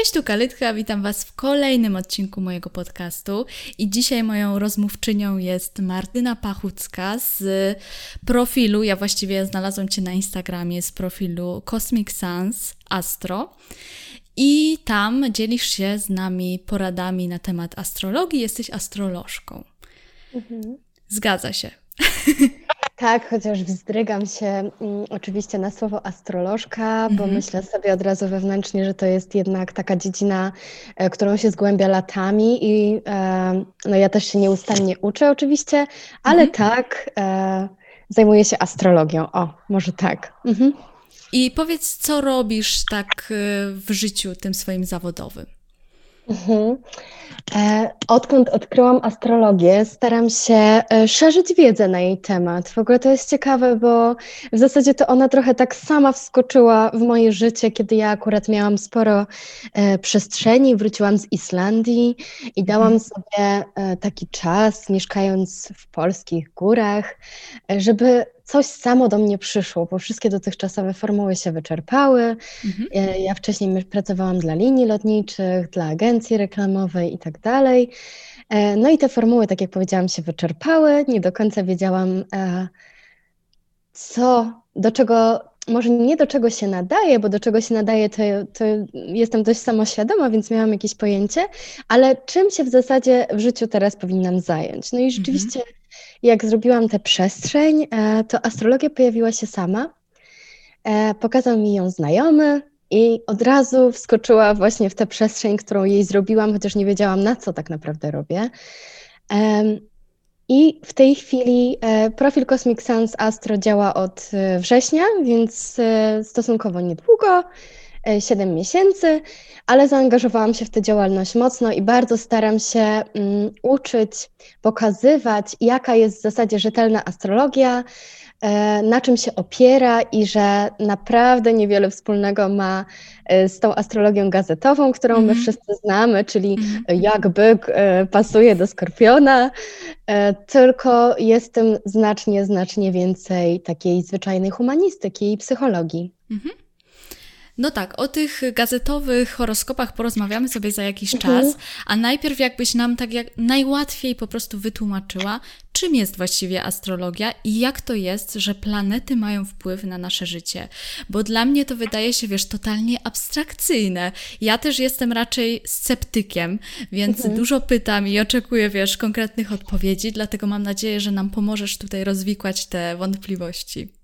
Cześć, tu Kalytka, witam Was w kolejnym odcinku mojego podcastu i dzisiaj moją rozmówczynią jest Martyna Pachucka z profilu, ja właściwie znalazłam Cię na Instagramie z profilu Cosmic Sans Astro i tam dzielisz się z nami poradami na temat astrologii, jesteś astrolożką. Mhm. Zgadza się. Tak, chociaż wzdrygam się mm, oczywiście na słowo astrolożka, bo Mhm. myślę sobie od razu wewnętrznie, że to jest jednak taka dziedzina, e, którą się zgłębia latami i e, no ja też się nieustannie uczę oczywiście, ale Mhm. tak, e, zajmuję się astrologią. O, może tak. Mhm. I powiedz, co robisz tak e, w życiu tym swoim zawodowym? Mhm. E, odkąd odkryłam astrologię, staram się e, szerzyć wiedzę na jej temat. W ogóle to jest ciekawe, bo w zasadzie to ona trochę tak sama wskoczyła w moje życie, kiedy ja akurat miałam sporo e, przestrzeni, wróciłam z Islandii i dałam mhm. sobie taki czas, mieszkając w polskich górach, żeby coś samo do mnie przyszło, bo wszystkie dotychczasowe formuły się wyczerpały. Mhm. E, ja wcześniej pracowałam dla linii lotniczych, dla agencji reklamowej i tak dalej. E, no i te formuły, tak jak powiedziałam, się wyczerpały. Nie do końca wiedziałam, e, co, do czego, może nie do czego się nadaje, bo do czego się nadaje, to, to jestem dość samoświadoma, więc miałam jakieś pojęcie, ale czym się w zasadzie w życiu teraz powinnam zająć? No i mhm. rzeczywiście. Mhm jak zrobiłam tę przestrzeń, e, to astrologia pojawiła się sama. E, pokazał mi ją znajomy i od razu wskoczyła właśnie w tę przestrzeń, którą jej zrobiłam, chociaż nie wiedziałam, na co tak naprawdę robię. I w tej chwili e, profil Cosmic Sans Astro działa od września, więc stosunkowo niedługo. 7 miesięcy, ale zaangażowałam się w tę działalność mocno i bardzo staram się um, uczyć, pokazywać, jaka jest w zasadzie rzetelna astrologia, e, na czym się opiera i że naprawdę niewiele wspólnego ma e, z tą astrologią gazetową, którą mm -hmm. my mhm. wszyscy znamy, czyli mm -hmm. jak byk e, pasuje do skorpiona, tylko jest tym znacznie, znacznie więcej takiej zwyczajnej humanistyki i psychologii. Mm -hmm. No tak, o tych gazetowych horoskopach porozmawiamy sobie za jakiś mhm. czas, a najpierw jakbyś nam tak jak najłatwiej po prostu wytłumaczyła, czym jest właściwie astrologia i jak to jest, że planety mają wpływ na nasze życie. Bo dla mnie to wydaje się, wiesz, totalnie abstrakcyjne. Ja też jestem raczej sceptykiem, więc mhm. dużo pytam i oczekuję, wiesz, konkretnych odpowiedzi, dlatego mam nadzieję, że nam pomożesz tutaj rozwikłać te wątpliwości.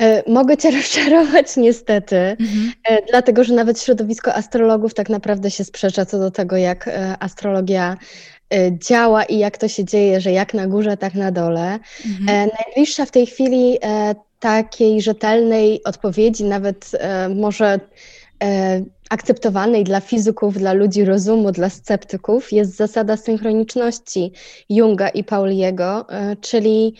E, mogę Cię rozczarować niestety, mhm. E, dlatego że nawet środowisko astrologów tak naprawdę się sprzecza co do tego, jak e, astrologia działa i jak to się dzieje, że jak na górze, tak na dole. Mhm. Najbliższa w tej chwili takiej rzetelnej odpowiedzi, nawet może akceptowalnej dla fizyków, dla ludzi rozumu, dla sceptyków, jest zasada synchroniczności Junga i Pauliego, czyli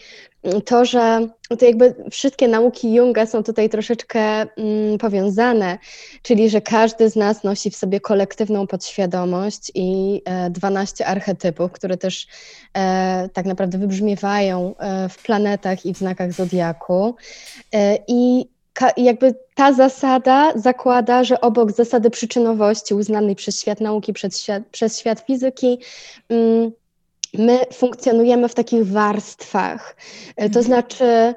to, że to jakby wszystkie nauki Junga są tutaj troszeczkę mm, powiązane, czyli że każdy z nas nosi w sobie kolektywną podświadomość i e, 12 archetypów, które też e, tak naprawdę wybrzmiewają e, w planetach i w znakach zodiaku. E, I jakby ta zasada zakłada, że obok zasady przyczynowości uznanej przez świat nauki, przez świat, przez świat fizyki, mm, my funkcjonujemy w takich warstwach. E, to mhm. znaczy,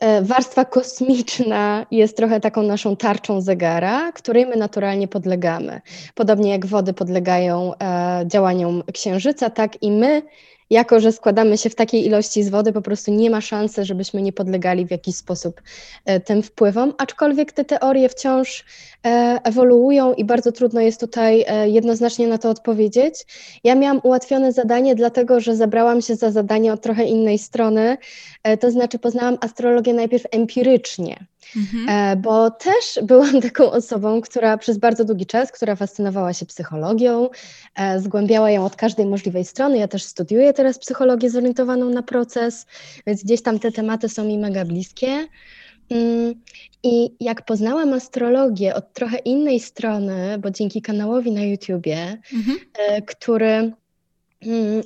e, warstwa kosmiczna jest trochę taką naszą tarczą zegara, której my naturalnie podlegamy. Podobnie jak wody podlegają e, działaniom księżyca, tak i my jako że składamy się w takiej ilości z wody, po prostu nie ma szansy, żebyśmy nie podlegali w jakiś sposób e, tym wpływom, aczkolwiek te teorie wciąż e, ewoluują i bardzo trudno jest tutaj e, jednoznacznie na to odpowiedzieć. Ja miałam ułatwione zadanie, dlatego że zabrałam się za zadanie od trochę innej strony, to znaczy poznałam astrologię najpierw empirycznie. Mhm. E, bo też byłam taką osobą, która przez bardzo długi czas, która fascynowała się psychologią, e, zgłębiała ją od każdej możliwej strony. Ja też studiuję teraz psychologię zorientowaną na proces, więc gdzieś tam te tematy są mi mega bliskie. Mm, I jak poznałam astrologię od trochę innej strony, bo dzięki kanałowi na YouTubie, mhm. E, który mm,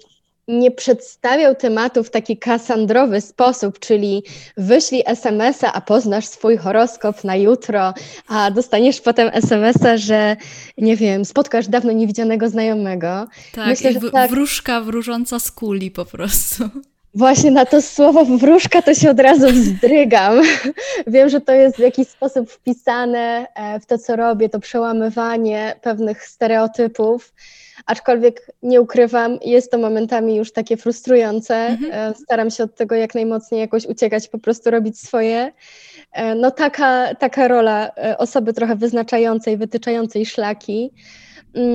nie przedstawiał tematu w taki kasandrowy sposób, czyli wyślij SMS-a, a poznasz swój horoskop na jutro, a dostaniesz potem SMS-a, że nie wiem, spotkasz dawno niewidzianego znajomego. Tak, Myślę, że tak. wróżka wróżąca z kuli po prostu. Właśnie na to słowo wróżka to się od razu wzdrygam. Wiem, że to jest w jakiś sposób wpisane e, w to, co robię, to przełamywanie pewnych stereotypów aczkolwiek nie ukrywam, jest to momentami już takie frustrujące. Mhm. E, staram się od tego jak najmocniej jakoś uciekać, po prostu robić swoje. E, no taka, taka rola osoby trochę wyznaczającej, wytyczającej szlaki. Mm,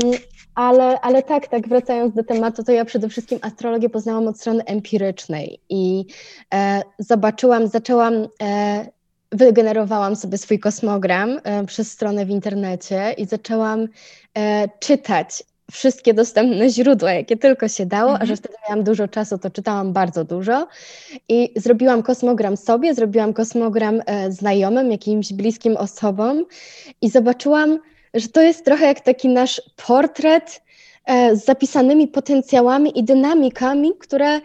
ale, ale tak, tak, wracając do tematu, to ja przede wszystkim astrologię poznałam od strony empirycznej i e, zobaczyłam, zaczęłam e, wygenerowałam sobie swój kosmogram e, przez stronę w internecie i zaczęłam e, czytać wszystkie dostępne źródła, jakie tylko się dało, a że mhm. wtedy miałam dużo czasu, to czytałam bardzo dużo i zrobiłam kosmogram sobie, zrobiłam kosmogram e, znajomym, jakimś bliskim osobom i zobaczyłam, że to jest trochę jak taki nasz portret e, z zapisanymi potencjałami i dynamikami, które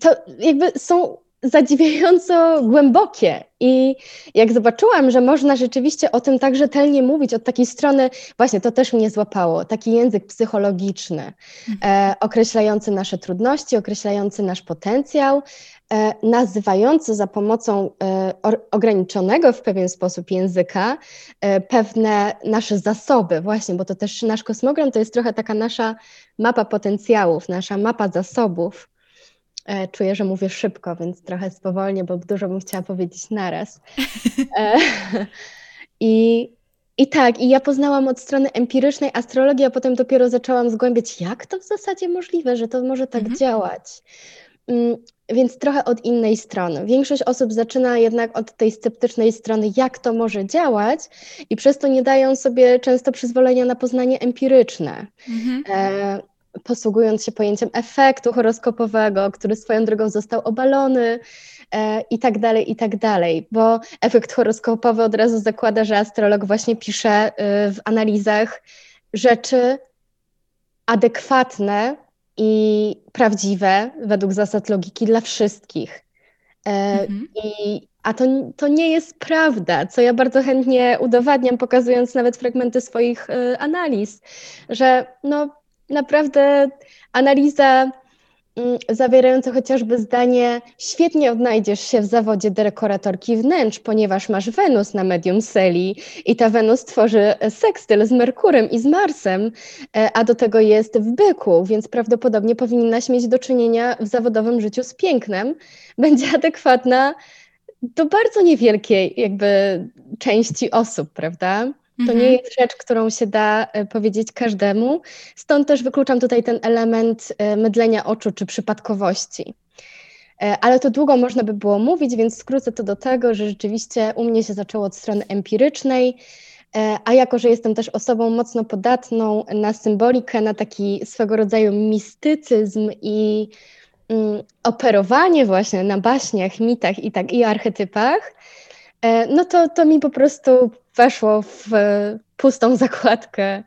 to jakby są zadziwiająco głębokie. I jak zobaczyłam, że można rzeczywiście o tym tak rzetelnie mówić od takiej strony, właśnie to też mnie złapało, taki język psychologiczny, e, określający nasze trudności, określający nasz potencjał, e, nazywający za pomocą e, ograniczonego w pewien sposób języka e, pewne nasze zasoby, właśnie, bo to też nasz kosmogram to jest trochę taka nasza mapa potencjałów, nasza mapa zasobów. E, czuję, że mówię szybko, więc trochę spowolnię, bo dużo bym chciała powiedzieć naraz. E, I, I tak, i ja poznałam od strony empirycznej astrologii, a potem dopiero zaczęłam zgłębiać, jak to w zasadzie możliwe, że to może tak mhm. działać. Mm, więc trochę od innej strony. Większość osób zaczyna jednak od tej sceptycznej strony, jak to może działać, i przez to nie dają sobie często przyzwolenia na poznanie empiryczne. Mhm. E, posługując się pojęciem efektu horoskopowego, który swoją drogą został obalony e, i tak dalej, i tak dalej, bo efekt horoskopowy od razu zakłada, że astrolog właśnie pisze e, w analizach rzeczy adekwatne i prawdziwe według zasad logiki dla wszystkich. E, mhm. I, a to, to nie jest prawda, co ja bardzo chętnie udowadniam, pokazując nawet fragmenty swoich analiz, że no, naprawdę analiza mm, zawierająca chociażby zdanie świetnie odnajdziesz się w zawodzie dekoratorki wnętrz, ponieważ masz Wenus na medium Seli i ta Wenus tworzy sekstyl z Merkurem i z Marsem, e, a do tego jest w byku, więc prawdopodobnie powinnaś mieć do czynienia w zawodowym życiu z pięknem. Będzie adekwatna do bardzo niewielkiej jakby części osób, prawda? To mhm. nie jest rzecz, którą się da e, powiedzieć każdemu. Stąd też wykluczam tutaj ten element e, mydlenia oczu czy przypadkowości. E, ale to długo można by było mówić, więc skrócę to do tego, że rzeczywiście u mnie się zaczęło od strony empirycznej, a jako, że jestem też osobą mocno podatną na symbolikę, na taki swego rodzaju mistycyzm i mm, operowanie właśnie na baśniach, mitach i tak i archetypach, no to, to mi po prostu weszło w pustą zakładkę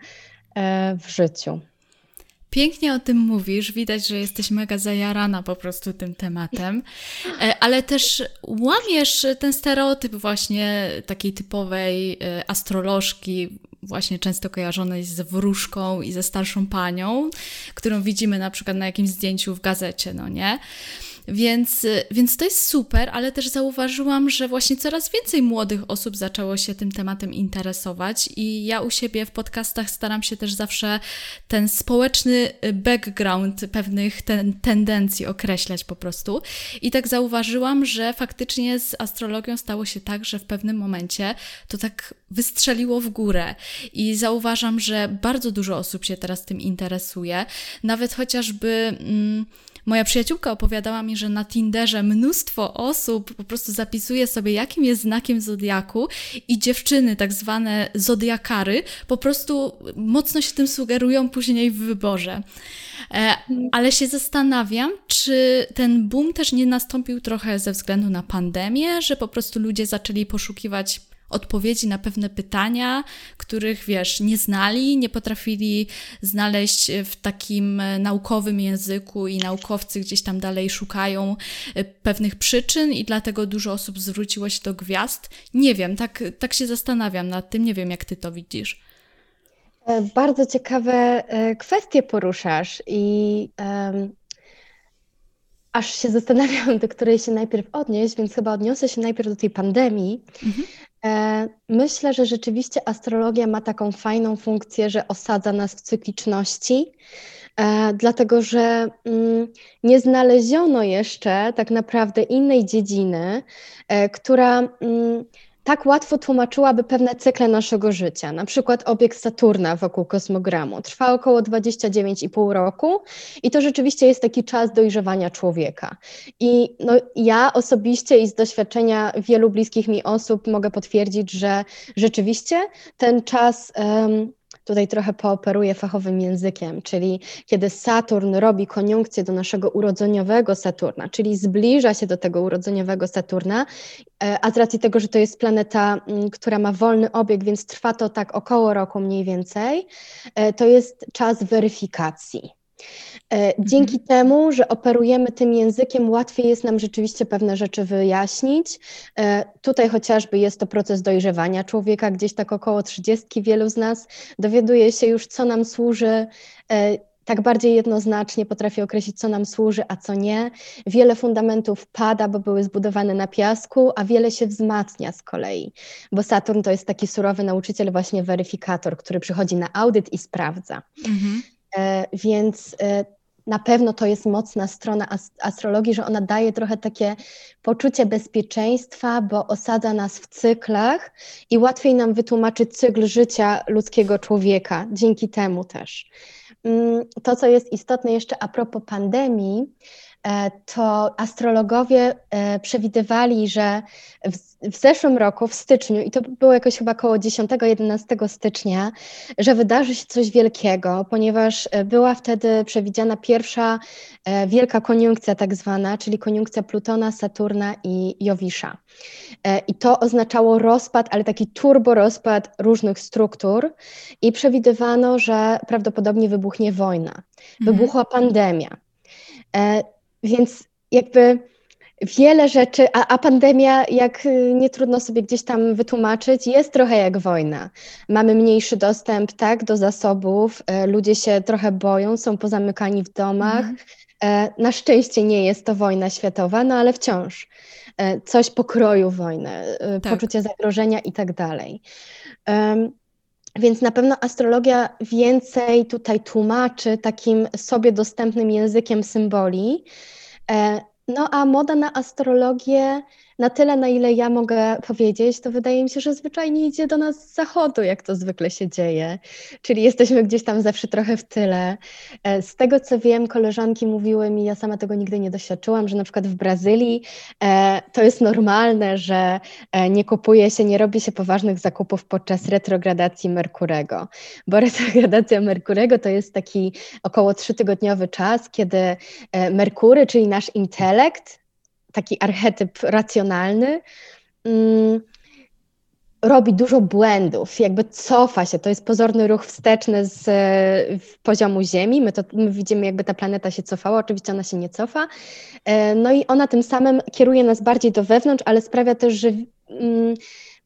e, w życiu. Pięknie o tym mówisz, widać, że jesteś mega zajarana po prostu tym tematem, e, ale też łamiesz ten stereotyp właśnie takiej typowej e, astrolożki, właśnie często kojarzonej z wróżką i ze starszą panią, którą widzimy na przykład na jakimś zdjęciu w gazecie, no nie? Więc, więc to jest super, ale też zauważyłam, że właśnie coraz więcej młodych osób zaczęło się tym tematem interesować i ja u siebie w podcastach staram się też zawsze ten społeczny background pewnych ten, tendencji określać po prostu. I tak zauważyłam, że faktycznie z astrologią stało się tak, że w pewnym momencie to tak wystrzeliło w górę i zauważam, że bardzo dużo osób się teraz tym interesuje, nawet chociażby. Mm, Moja przyjaciółka opowiadała mi, że na Tinderze mnóstwo osób po prostu zapisuje sobie, jakim jest znakiem zodiaku i dziewczyny, tak zwane zodiakary, po prostu mocno się tym sugerują później w wyborze. E, ale się zastanawiam, czy ten boom też nie nastąpił trochę ze względu na pandemię, że po prostu ludzie zaczęli poszukiwać odpowiedzi na pewne pytania, których wiesz, nie znali, nie potrafili znaleźć w takim e, naukowym języku i naukowcy gdzieś tam dalej szukają e, pewnych przyczyn i dlatego dużo osób zwróciło się do gwiazd. Nie wiem, tak, tak się zastanawiam nad tym, nie wiem jak ty to widzisz. E, bardzo ciekawe kwestie poruszasz i um, aż się zastanawiam, do której się najpierw odnieść, więc chyba odniosę się najpierw do tej pandemii. Mhm. E, myślę, że rzeczywiście astrologia ma taką fajną funkcję, że osadza nas w cykliczności, e, dlatego że mm, nie znaleziono jeszcze tak naprawdę innej dziedziny, e, która mm, tak łatwo tłumaczyłaby pewne cykle naszego życia. Na przykład obiekt Saturna wokół kosmogramu trwa około 29,5 roku i to rzeczywiście jest taki czas dojrzewania człowieka. I no, ja osobiście i z doświadczenia wielu bliskich mi osób mogę potwierdzić, że rzeczywiście ten czas um, Tutaj trochę pooperuję fachowym językiem, czyli kiedy Saturn robi koniunkcję do naszego urodzeniowego Saturna, czyli zbliża się do tego urodzeniowego Saturna, e, a z racji tego, że to jest planeta, mm, która ma wolny obieg, więc trwa to tak około roku mniej więcej, e, to jest czas weryfikacji. E, dzięki mhm. temu, że operujemy tym językiem, łatwiej jest nam rzeczywiście pewne rzeczy wyjaśnić. E, tutaj chociażby jest to proces dojrzewania człowieka, gdzieś tak około 30 wielu z nas dowiaduje się już, co nam służy. E, tak bardziej jednoznacznie potrafi określić, co nam służy, a co nie. Wiele fundamentów pada, bo były zbudowane na piasku, a wiele się wzmacnia z kolei, bo Saturn to jest taki surowy nauczyciel, właśnie weryfikator, który przychodzi na audyt i sprawdza. Mhm. Więc na pewno to jest mocna strona astrologii, że ona daje trochę takie poczucie bezpieczeństwa, bo osadza nas w cyklach i łatwiej nam wytłumaczyć cykl życia ludzkiego człowieka, dzięki temu też. Mm, to, co jest istotne jeszcze a propos pandemii, to astrologowie e, przewidywali, że w, w, zeszłym roku, w styczniu, i to było jakoś chyba około 10-11 stycznia, że wydarzy się coś wielkiego, ponieważ e, była wtedy przewidziana pierwsza wielka koniunkcja, tak zwana, czyli koniunkcja Plutona, Saturna i Jowisza. I to oznaczało rozpad, ale taki turbo rozpad różnych struktur, i przewidywano, że prawdopodobnie wybuchnie wojna, mhm. wybuchła pandemia. Więc jakby wiele rzeczy, a, a, pandemia, jak y, nie trudno sobie gdzieś tam wytłumaczyć, jest trochę jak wojna. Mamy mniejszy dostęp tak, do zasobów, e, ludzie się trochę boją, są pozamykani w domach. Mhm. E, na szczęście nie jest to wojna światowa, no ale wciąż e, coś pokroju wojny, tak. poczucie zagrożenia i tak dalej. Więc na pewno astrologia więcej tutaj tłumaczy takim sobie dostępnym językiem symboli. E, no a moda na astrologię na tyle, na ile ja mogę powiedzieć, to wydaje mi się, że zwyczajnie idzie do nas z zachodu, jak to zwykle się dzieje. Czyli jesteśmy gdzieś tam zawsze trochę w tyle. E, z tego co wiem, koleżanki mówiły mi, ja sama tego nigdy nie doświadczyłam, że na przykład w Brazylii e, to jest normalne, że e, nie kupuje się, nie robi się poważnych zakupów podczas retrogradacji Merkurego, bo retrogradacja Merkurego to jest taki około trzytygodniowy czas, kiedy Merkury, czyli nasz intelekt, taki archetyp racjonalny, mm, robi dużo błędów, jakby cofa się. To jest pozorny ruch wsteczny z poziomu Ziemi. My, to, my widzimy, jakby ta planeta się cofała, oczywiście ona się nie cofa. E, no i ona tym samym kieruje nas bardziej do wewnątrz, ale sprawia też, że mm,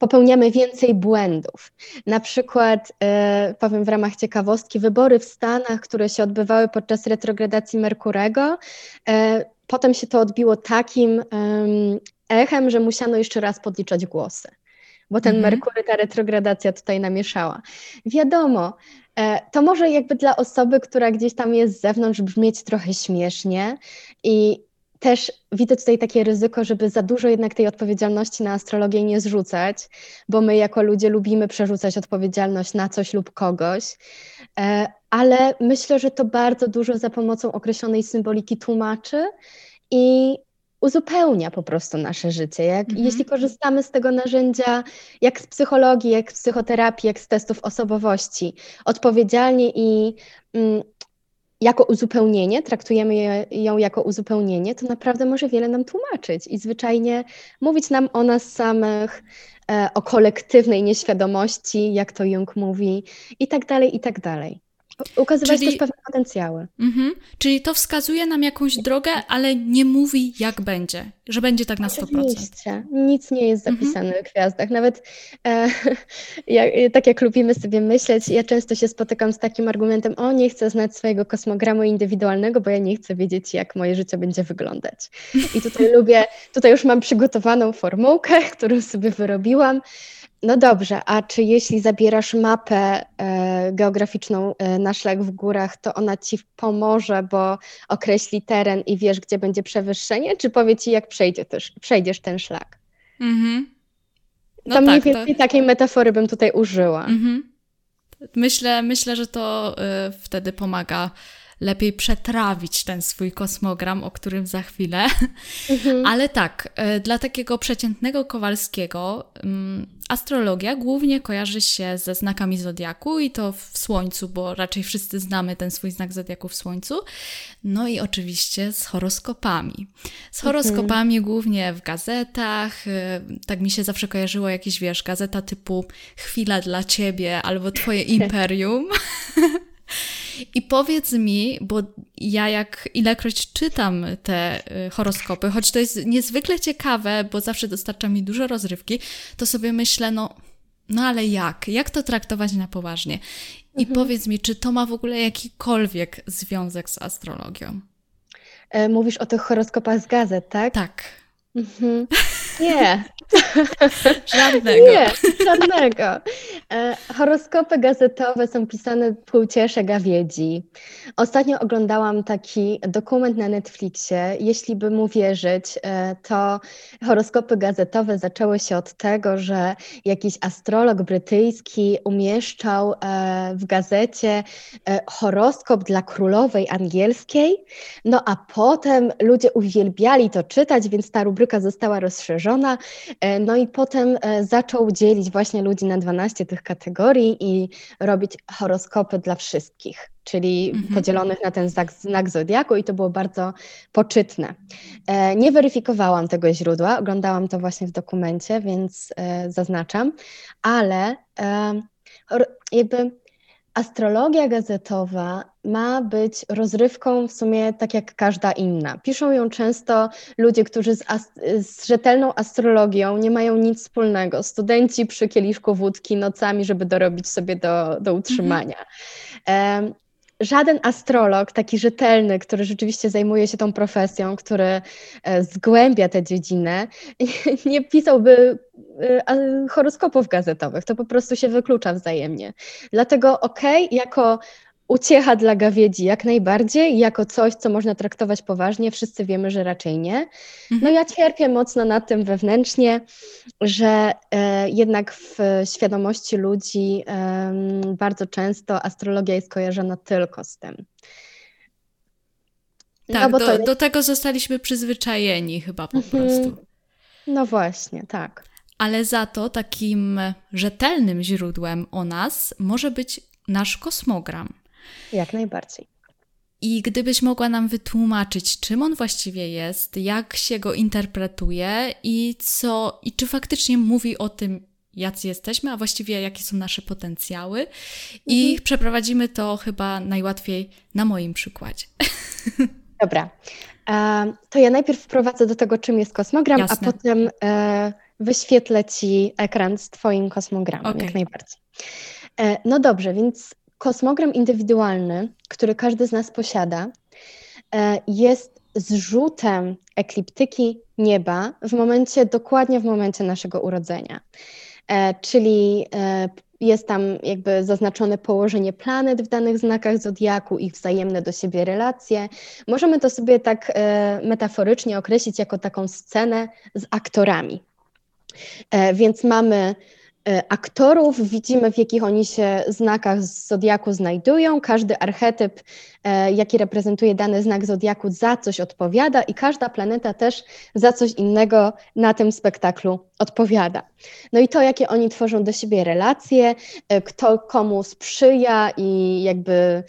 popełniamy więcej błędów. Na przykład, e, powiem w ramach ciekawostki, wybory w Stanach, które się odbywały podczas retrogradacji Merkurego, e, potem się to odbiło takim echem, że musiano jeszcze raz podliczać głosy, bo ten mhm. Merkury, ta retrogradacja tutaj namieszała. Wiadomo, e, to może jakby dla osoby, która gdzieś tam jest z zewnątrz brzmieć trochę śmiesznie i też widzę tutaj takie ryzyko, żeby za dużo jednak tej odpowiedzialności na astrologię nie zrzucać, bo my jako ludzie lubimy przerzucać odpowiedzialność na coś lub kogoś, e, ale myślę, że to bardzo dużo za pomocą określonej symboliki tłumaczy i uzupełnia po prostu nasze życie. Jak, mhm. Jeśli korzystamy z tego narzędzia, jak z psychologii, jak z psychoterapii, jak z testów osobowości, odpowiedzialnie i mm, jako uzupełnienie, traktujemy je, ją jako uzupełnienie, to naprawdę może wiele nam tłumaczyć i zwyczajnie mówić nam o nas samych, o kolektywnej nieświadomości, jak to Jung mówi, i tak dalej, i tak dalej. Ukazywać Czyli... też pewne potencjały. Mhm. Czyli to wskazuje nam jakąś drogę, ale nie mówi, jak będzie, że będzie tak na 100%. Oczywiście. Nic nie jest mhm. zapisane mhm. w gwiazdach. Nawet e, jak, tak jak lubimy sobie myśleć, ja często się spotykam z takim argumentem, o nie chcę znać swojego kosmogramu indywidualnego, bo ja nie chcę wiedzieć, jak moje życie będzie wyglądać. I tutaj lubię, tutaj już mam przygotowaną formułkę, którą sobie wyrobiłam. No dobrze, a czy jeśli zabierasz mapę e, geograficzną e, na szlak w górach, to ona ci pomoże, bo określi teren i wiesz, gdzie będzie przewyższenie, czy powie ci, jak przejdzie też, przejdziesz ten szlak? Mhm. No to mniej tak, więcej to... takiej metafory bym tutaj użyła. Mhm. Myślę, myślę, że to y, wtedy pomaga lepiej przetrawić ten swój kosmogram, o którym za chwilę. Mhm. Ale tak, e, dla takiego przeciętnego Kowalskiego mm, astrologia głównie kojarzy się ze znakami zodiaku i to w Słońcu, bo raczej wszyscy znamy ten swój znak zodiaku w Słońcu. No i oczywiście z horoskopami. Z mhm. horoskopami mhm. głównie w gazetach. E, tak mi się zawsze kojarzyło jakieś, wiesz, gazeta typu Chwila dla ciebie albo Twoje imperium. I powiedz mi, bo ja jak ilekroć czytam te y, horoskopy, choć to jest niezwykle ciekawe, bo zawsze dostarcza mi dużo rozrywki, to sobie myślę, no, no ale jak? Jak to traktować na poważnie? I mhm. powiedz mi, czy to ma w ogóle jakikolwiek związek z astrologią? E, mówisz o tych horoskopach z gazet, tak? Tak. Mhm. Nie. żadnego. Nie, żadnego. E, horoskopy gazetowe są pisane płciesze gawiedzi. Ostatnio oglądałam taki dokument na Netflixie. Jeśli by mu wierzyć, e, to horoskopy gazetowe zaczęły się od tego, że jakiś astrolog brytyjski umieszczał e, w gazecie e, horoskop dla królowej angielskiej. No a potem ludzie uwielbiali to czytać, więc ta rubryka została rozszerzona. E, no i potem e, zaczął dzielić właśnie ludzi na 12 tych kategorii i robić horoskopy dla wszystkich, czyli mhm. podzielonych na ten znak, znak zodiaku i to było bardzo poczytne. E, nie weryfikowałam tego źródła, oglądałam to właśnie w dokumencie, więc zaznaczam, ale jakby Astrologia gazetowa ma być rozrywką w sumie tak jak każda inna. Piszą ją często ludzie, którzy z, z, rzetelną astrologią nie mają nic wspólnego. Studenci przy kieliszku wódki nocami, żeby dorobić sobie do, do utrzymania. Mhm żaden astrolog, taki rzetelny, który rzeczywiście zajmuje się tą profesją, który e, zgłębia tę dziedzinę, nie pisałby horoskopów gazetowych. To po prostu się wyklucza wzajemnie. Dlatego okej, okay, jako Uciecha dla gawiedzi jak najbardziej, jako coś, co można traktować poważnie, wszyscy wiemy, że raczej nie. No mhm. ja cierpię mocno nad tym wewnętrznie, że e, jednak w świadomości ludzi e, bardzo często astrologia jest kojarzona tylko z tym. No tak, no do, jest... do, tego zostaliśmy przyzwyczajeni chyba po mhm. prostu. No właśnie, tak. Ale za to takim rzetelnym źródłem o nas może być nasz kosmogram. Jak najbardziej. I gdybyś mogła nam wytłumaczyć, czym on właściwie jest, jak się go interpretuje i co, i czy faktycznie mówi o tym, jacy jesteśmy, a właściwie jakie są nasze potencjały. I mhm. przeprowadzimy to chyba najłatwiej na moim przykładzie. Dobra. E, to ja najpierw wprowadzę do tego, czym jest kosmogram, Jasne. a potem e, wyświetlę Ci ekran z Twoim kosmogramem, okay. jak najbardziej. E, no dobrze, więc Kosmogram indywidualny, który każdy z nas posiada, e, jest zrzutem ekliptyki nieba w momencie, dokładnie w momencie naszego urodzenia. E, czyli jest tam jakby zaznaczone położenie planet w danych znakach zodiaku, ich wzajemne do siebie relacje. Możemy to sobie tak metaforycznie określić jako taką scenę z aktorami. Więc mamy E, aktorów, widzimy w jakich oni się znakach z zodiaku znajdują. Każdy archetyp, e, jaki reprezentuje dany znak zodiaku, za coś odpowiada i każda planeta też za coś innego na tym spektaklu odpowiada. No i to, jakie oni tworzą do siebie relacje, e, kto komu sprzyja i jakby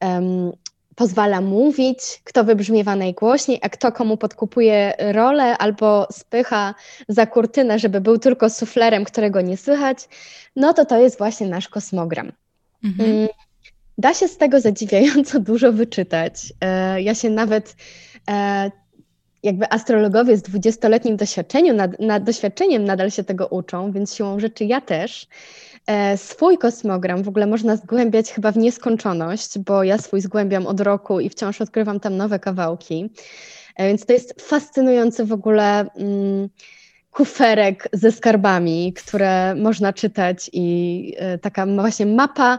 um, pozwala mówić, kto wybrzmiewa najgłośniej, a kto komu podkupuje rolę albo spycha za kurtynę, żeby był tylko suflerem, którego nie słychać, no to to jest właśnie nasz kosmogram. Mhm. Mm, da się z tego zadziwiająco dużo wyczytać. E, ja się nawet e, jakby astrologowie z dwudziestoletnim doświadczeniem, nad, nad, doświadczeniem nadal się tego uczą, więc siłą rzeczy ja też. E, swój kosmogram w ogóle można zgłębiać chyba w nieskończoność, bo ja swój zgłębiam od roku i wciąż odkrywam tam nowe kawałki. E, więc to jest fascynujący w ogóle mm, kuferek ze skarbami, które można czytać i e, taka właśnie mapa,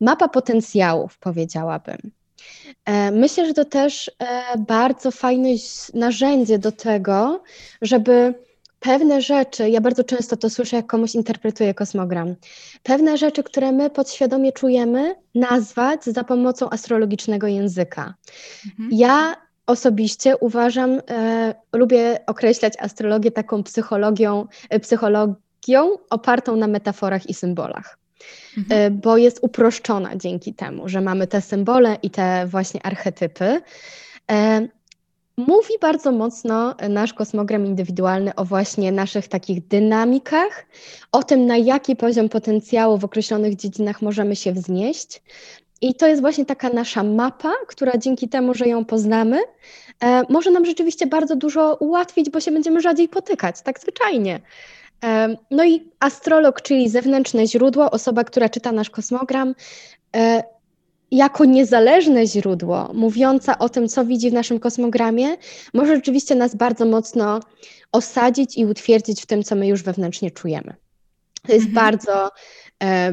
mapa potencjałów, powiedziałabym. Myślę, że to też bardzo fajne narzędzie do tego, żeby pewne rzeczy, ja bardzo często to słyszę, jak komuś interpretuję kosmogram, pewne rzeczy, które my podświadomie czujemy, nazwać za pomocą astrologicznego języka. Mhm. Ja osobiście uważam, e, lubię określać astrologię taką psychologią, e, psychologią opartą na metaforach i symbolach. Mhm. E, bo jest uproszczona dzięki temu, że mamy te symbole i te właśnie archetypy. E, Mówi bardzo mocno nasz kosmogram indywidualny o właśnie naszych takich dynamikach, o tym, na jaki poziom potencjału w określonych dziedzinach możemy się wznieść. I to jest właśnie taka nasza mapa, która dzięki temu, że ją poznamy, e, może nam rzeczywiście bardzo dużo ułatwić, bo się będziemy rzadziej potykać, tak zwyczajnie. E, no i astrolog, czyli zewnętrzne źródło, osoba, która czyta nasz kosmogram, e, jako niezależne źródło, mówiąca o tym, co widzi w naszym kosmogramie, może rzeczywiście nas bardzo mocno osadzić i utwierdzić w tym, co my już wewnętrznie czujemy. To jest mhm. bardzo e,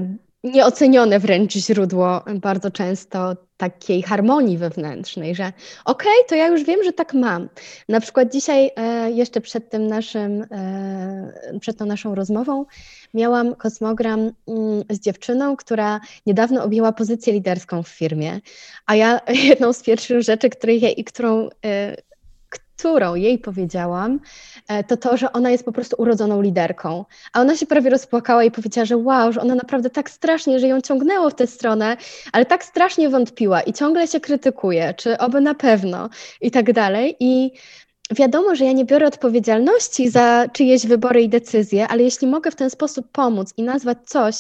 nieocenione wręcz źródło bardzo często takiej harmonii wewnętrznej, że okej, okay, to ja już wiem, że tak mam. Na przykład dzisiaj, e, jeszcze przed tym naszym, e, przed tą naszą rozmową, miałam kosmogram mm, z dziewczyną, która niedawno objęła pozycję liderską w firmie, a ja jedną z pierwszych rzeczy, której, którą e, którą jej powiedziałam, e, to to, że ona jest po prostu urodzoną liderką. A ona się prawie rozpłakała i powiedziała, że wow, że ona naprawdę tak strasznie, że ją ciągnęło w tę stronę, ale tak strasznie wątpiła i ciągle się krytykuje, czy oby na pewno i tak dalej. I wiadomo, że ja nie biorę odpowiedzialności za czyjeś wybory i decyzje, ale jeśli mogę w ten sposób pomóc i nazwać coś,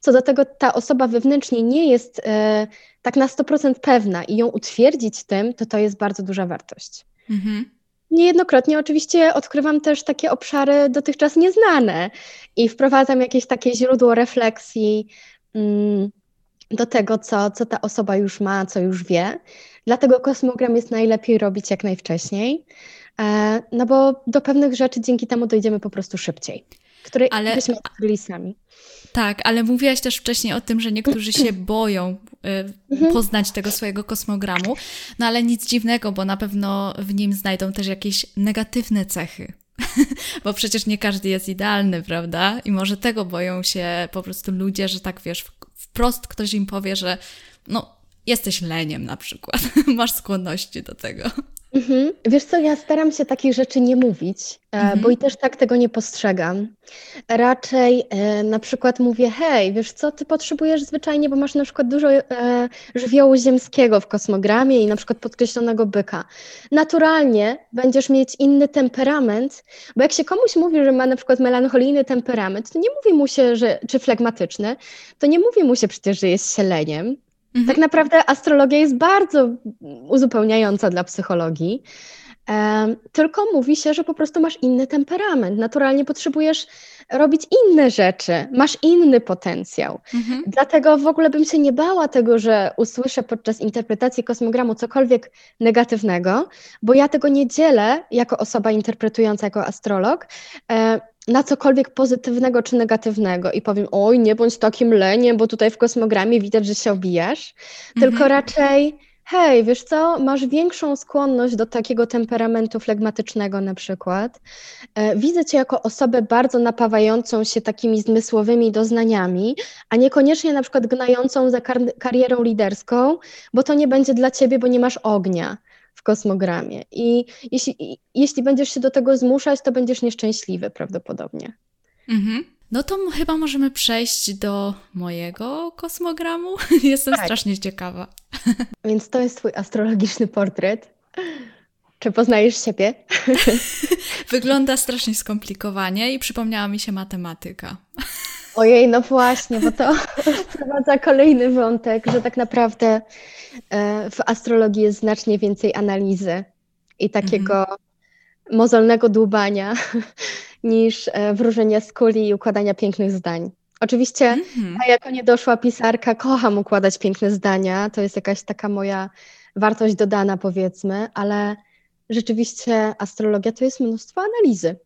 co do tego ta osoba wewnętrznie nie jest e, tak na 100% pewna i ją utwierdzić w tym, to to jest bardzo duża wartość. Mhm. Niejednokrotnie oczywiście odkrywam też takie obszary dotychczas nieznane i wprowadzam jakieś takie źródło refleksji mm, do tego, co, co ta osoba już ma, co już wie. Dlatego kosmogram jest najlepiej robić jak najwcześniej, e, no bo do pewnych rzeczy dzięki temu dojdziemy po prostu szybciej, które Ale... byśmy odkryli sami. Tak, ale mówiłaś też wcześniej o tym, że niektórzy się boją y, mhm. poznać tego swojego kosmogramu, no ale nic dziwnego, bo na pewno w nim znajdą też jakieś negatywne cechy. bo przecież nie każdy jest idealny, prawda? I może tego boją się po prostu ludzie, że tak wiesz, wprost ktoś im powie, że no, jesteś leniem na przykład, masz skłonności do tego. Mhm. Wiesz co, ja staram się takich rzeczy nie mówić, e, mhm. bo i też tak tego nie postrzegam. Raczej e, na przykład mówię, hej, wiesz co, ty potrzebujesz zwyczajnie, bo masz na przykład dużo e, żywiołu ziemskiego w kosmogramie i na przykład podkreślonego byka. Naturalnie będziesz mieć inny temperament, bo jak się komuś mówi, że ma na przykład melancholijny temperament, to nie mówi mu się, że, czy flegmatyczny, to nie mówi mu się przecież, że jest sieleniem, Mhm. Tak naprawdę astrologia jest bardzo uzupełniająca dla psychologii. tylko mówi się, że po prostu masz inny temperament. Naturalnie potrzebujesz robić inne rzeczy, masz inny potencjał. Mhm. Dlatego w ogóle bym się nie bała tego, że usłyszę podczas interpretacji kosmogramu cokolwiek negatywnego, bo ja tego nie dzielę jako osoba interpretująca, jako astrolog na cokolwiek pozytywnego czy negatywnego i powiem, oj, nie bądź takim leniem, bo tutaj w kosmogramie widać, że się obijasz, mhm. tylko raczej hej, wiesz co, masz większą skłonność do takiego temperamentu flegmatycznego na przykład. E, widzę cię jako osobę bardzo napawającą się takimi zmysłowymi doznaniami, a niekoniecznie na przykład gnającą za kar karierą liderską, bo to nie będzie dla ciebie, bo nie masz ognia w kosmogramie. I jeśli, jeśli będziesz się do tego zmuszać, to będziesz nieszczęśliwy prawdopodobnie. Mhm. No to chyba możemy przejść do mojego kosmogramu. Jestem tak. strasznie ciekawa. Więc to jest twój astrologiczny portret. Czy poznajesz siebie? Wygląda strasznie skomplikowanie i przypomniała mi się matematyka. Ojej, no właśnie, bo to wprowadza kolejny wątek, że tak naprawdę e, w astrologii jest znacznie więcej analizy i takiego mhm. mozolnego dłubania niż e, wróżenia z kuli i układania pięknych zdań. Oczywiście mhm. ja jako niedoszła pisarka kocham układać piękne zdania, to jest jakaś taka moja wartość dodana powiedzmy, ale rzeczywiście astrologia to jest mnóstwo analizy,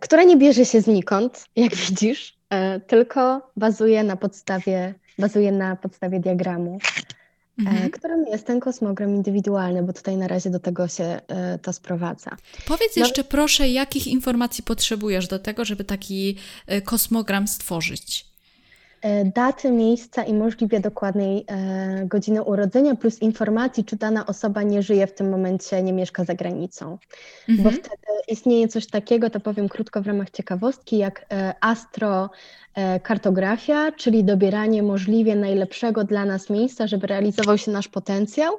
która nie bierze się znikąd, jak widzisz, e, tylko bazuje na podstawie, bazuje na podstawie diagramu, e, mhm. którym jest ten kosmogram indywidualny, bo tutaj na razie do tego się to sprowadza. Powiedz no, jeszcze proszę, jakich informacji potrzebujesz do tego, żeby taki kosmogram stworzyć? E, daty, miejsca i możliwie dokładnej e, godziny urodzenia, plus informacji, czy dana osoba nie żyje w tym momencie, nie mieszka za granicą. Mhm. Bo wtedy istnieje coś takiego, to powiem krótko w ramach ciekawostki, jak e, astro kartografia, czyli dobieranie możliwie najlepszego dla nas miejsca, żeby realizował się nasz potencjał,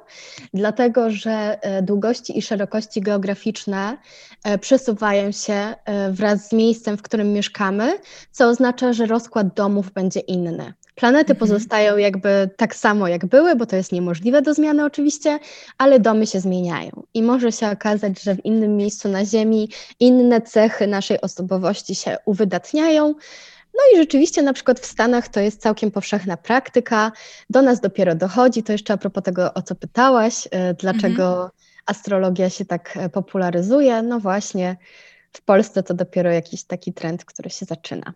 dlatego że e, długości i szerokości geograficzne e, przesuwają się wraz z miejscem, w którym mieszkamy, co oznacza, że rozkład domów będzie inny. Planety mhm. pozostają jakby tak samo jak były, bo to jest niemożliwe do zmiany oczywiście, ale domy się zmieniają. I może się okazać, że w innym miejscu na Ziemi inne cechy naszej osobowości się uwydatniają, no i rzeczywiście na przykład w Stanach to jest całkiem powszechna praktyka. Do nas dopiero dochodzi, to jeszcze a propos tego, o co pytałaś, e, dlaczego mhm. astrologia się tak e, popularyzuje. No właśnie, w Polsce to dopiero jakiś taki trend, który się zaczyna.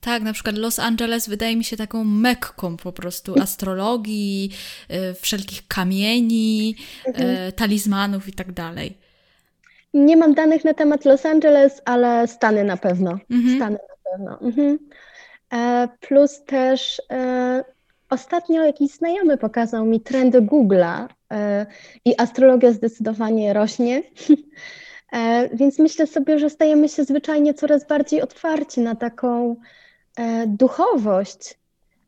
Tak, na przykład Los Angeles wydaje mi się taką mekką po prostu astrologii, e, wszelkich kamieni, mhm. talizmanów i tak dalej. Nie mam danych na temat Los Angeles, ale Stany na pewno. Mhm. Stany pewno. Mhm. E, plus też e, ostatnio jakiś znajomy pokazał mi trendy Google'a e, i astrologia zdecydowanie rośnie. Więc myślę sobie, że stajemy się zwyczajnie coraz bardziej otwarci na taką duchowość.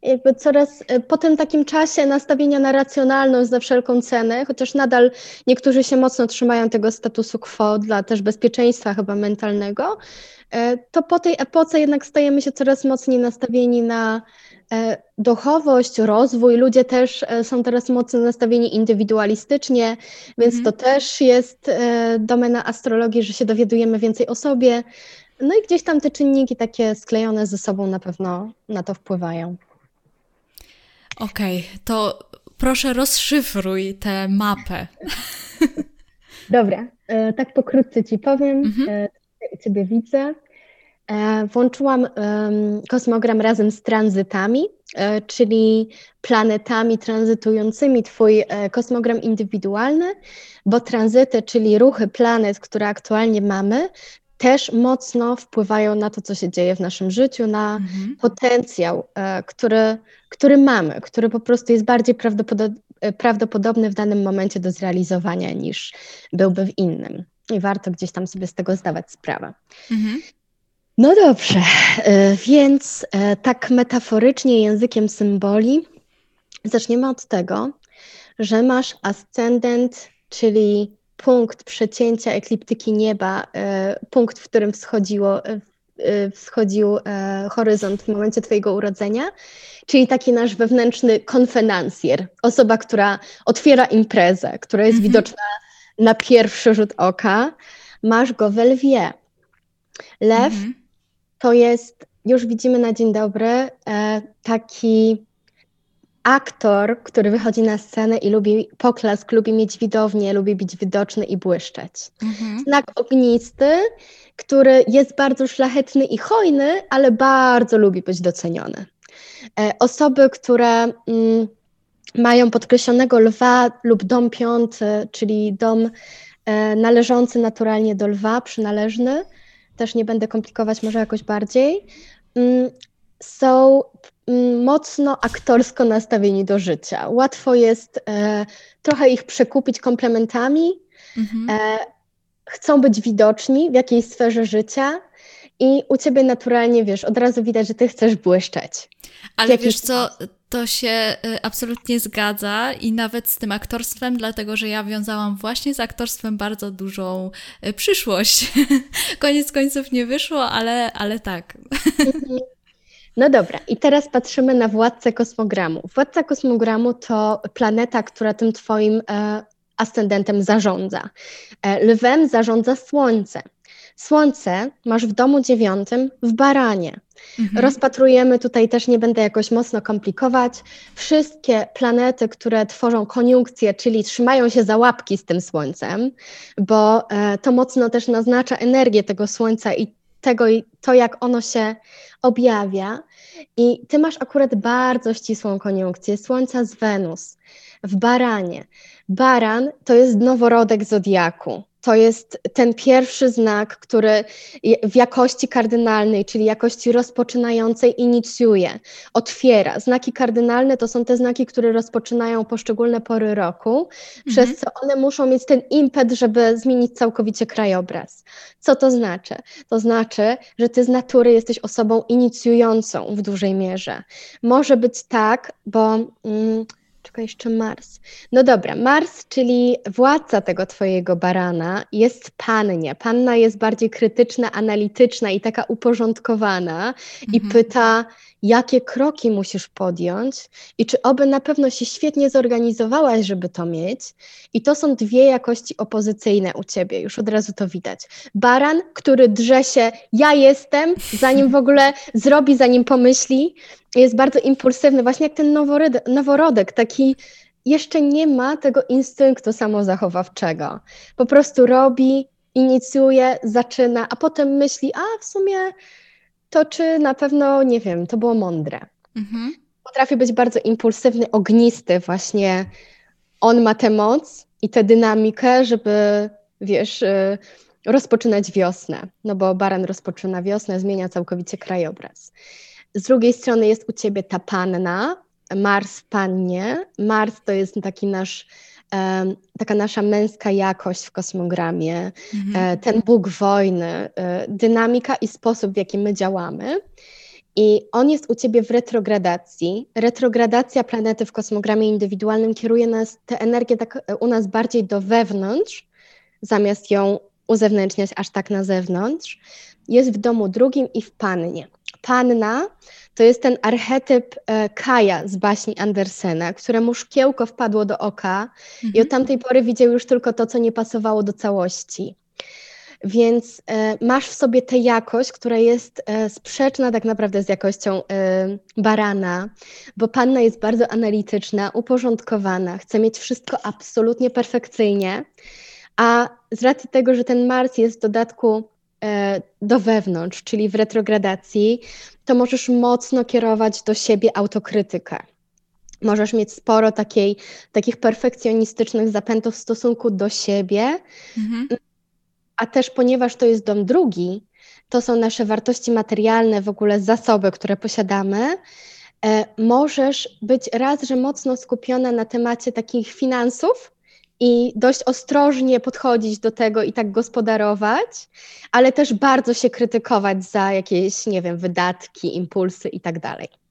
Jakby coraz e, po tym takim czasie nastawienia na racjonalność za wszelką cenę, chociaż nadal niektórzy się mocno trzymają tego statusu quo dla też bezpieczeństwa chyba mentalnego, E, to po tej epoce jednak stajemy się coraz mocniej nastawieni na e, duchowość, rozwój. Ludzie też są teraz mocno nastawieni indywidualistycznie, więc mm. to też jest domena astrologii, że się dowiadujemy więcej o sobie. No i gdzieś tam te czynniki takie sklejone ze sobą na pewno na to wpływają. Okej, okay, to proszę rozszyfruj tę mapę. Dobra, tak pokrótce Ci powiem. -hmm u Ciebie widzę. E, włączyłam kosmogram razem z tranzytami, e, czyli planetami tranzytującymi Twój e, kosmogram indywidualny, bo tranzyty, czyli ruchy planet, które aktualnie mamy, też mocno wpływają na to, co się dzieje w naszym życiu, na mhm. potencjał, który, który mamy, który po prostu jest bardziej prawdopodobny w danym momencie do zrealizowania niż byłby w innym i warto gdzieś tam sobie z tego zdawać sprawę. Mhm. No dobrze, e, więc e, tak metaforycznie językiem symboli zaczniemy od tego, że masz ascendent, czyli punkt przecięcia ekliptyki nieba, e, punkt, w którym wschodziło, wschodził horyzont w momencie Twojego urodzenia, czyli taki nasz wewnętrzny konfenansjer, osoba, która otwiera imprezę, która jest mhm. widoczna na pierwszy rzut oka, masz go w lwie. Lew mhm. to jest, już widzimy na dzień dobry, e, taki aktor, który wychodzi na scenę i lubi poklask, lubi mieć widownię, lubi być widoczny i błyszczeć. Mhm. Znak ognisty, który jest bardzo szlachetny i hojny, ale bardzo lubi być doceniony. E, osoby, które mm, mają podkreślonego lwa lub dom piąty, czyli dom e, należący naturalnie do lwa, przynależny, też nie będę komplikować może jakoś bardziej, mm, są mocno aktorsko nastawieni do życia. Łatwo jest e, trochę ich przekupić komplementami, mhm. E, chcą być widoczni w jakiejś sferze życia i u ciebie naturalnie, wiesz, od razu widać, że ty chcesz błyszczeć. Ale wiesz co, To się y, absolutnie zgadza i nawet z tym aktorstwem, dlatego że ja wiązałam właśnie z aktorstwem bardzo dużą y, przyszłość. Koniec końców nie wyszło, ale, ale tak. No dobra, i teraz patrzymy na władcę kosmogramu. Władca kosmogramu to planeta, która tym Twoim e, ascendentem zarządza. E, lwem zarządza Słońce. Słońce masz w domu dziewiątym w baranie. Mhm. Rozpatrujemy tutaj też, nie będę jakoś mocno komplikować, wszystkie planety, które tworzą koniunkcję, czyli trzymają się za łapki z tym Słońcem, bo e, to mocno też naznacza energię tego Słońca i tego, to jak ono się objawia. I ty masz akurat bardzo ścisłą koniunkcję Słońca z Wenus w baranie. Baran to jest noworodek zodiaku to jest ten pierwszy znak, który w jakości kardynalnej, czyli jakości rozpoczynającej, inicjuje, otwiera. Znaki kardynalne to są te znaki, które rozpoczynają poszczególne pory roku, mhm. przez co one muszą mieć ten impet, żeby zmienić całkowicie krajobraz. Co to znaczy? To znaczy, że ty z natury jesteś osobą inicjującą w dużej mierze. Może być tak, bo. Mm, Czekaj, jeszcze Mars. No dobra, Mars, czyli władca tego twojego barana, jest pannie. Panna jest bardziej krytyczna, analityczna i taka uporządkowana mhm. i pyta, jakie kroki musisz podjąć i czy oby na pewno się świetnie zorganizowałaś, żeby to mieć. I to są dwie jakości opozycyjne u ciebie, już od razu to widać. Baran, który drze się, ja jestem, zanim w ogóle zrobi, zanim pomyśli, jest bardzo impulsywny, właśnie jak ten noworodek, noworodek taki jeszcze nie ma tego instynktu samozachowawczego. Po prostu robi, inicjuje, zaczyna, a potem myśli, a w sumie to czy na pewno, nie wiem, to było mądre. Mhm. Potrafi być bardzo impulsywny, ognisty, właśnie on ma tę moc i tę dynamikę, żeby, wiesz, y, rozpoczynać wiosnę, no bo baran rozpoczyna wiosnę, zmienia całkowicie krajobraz. Z drugiej strony jest u ciebie ta panna, Mars w pannie. Mars to jest taki nasz taka nasza męska jakość w kosmogramie, mhm. E, ten Bóg wojny, e, dynamika i sposób, w jaki my działamy. I on jest u ciebie w retrogradacji. Retrogradacja planety w kosmogramie indywidualnym kieruje nas, tę energię tak e, u nas bardziej do wewnątrz, zamiast ją uzewnętrzniać aż tak na zewnątrz. Jest w domu drugim i w pannie. Panna to jest ten archetyp e, Kaja z baśni Andersena, któremu szkiełko wpadło do oka mhm. i od tamtej pory widział już tylko to, co nie pasowało do całości. Więc e, masz w sobie tę jakość, która jest e, sprzeczna tak naprawdę z jakością barana, bo panna jest bardzo analityczna, uporządkowana, chce mieć wszystko absolutnie perfekcyjnie, a z racji tego, że ten Mars jest w dodatku do wewnątrz, czyli w retrogradacji, to możesz mocno kierować do siebie autokrytykę. Możesz mieć sporo takiej, takich perfekcjonistycznych zapętów w stosunku do siebie, mhm. a też ponieważ to jest dom drugi, to są nasze wartości materialne, w ogóle zasoby, które posiadamy, e, możesz być raz, że mocno skupiona na temacie takich finansów, i dość ostrożnie podchodzić do tego i tak gospodarować, ale też bardzo się krytykować za jakieś, nie wiem, wydatki, impulsy i tak dalej.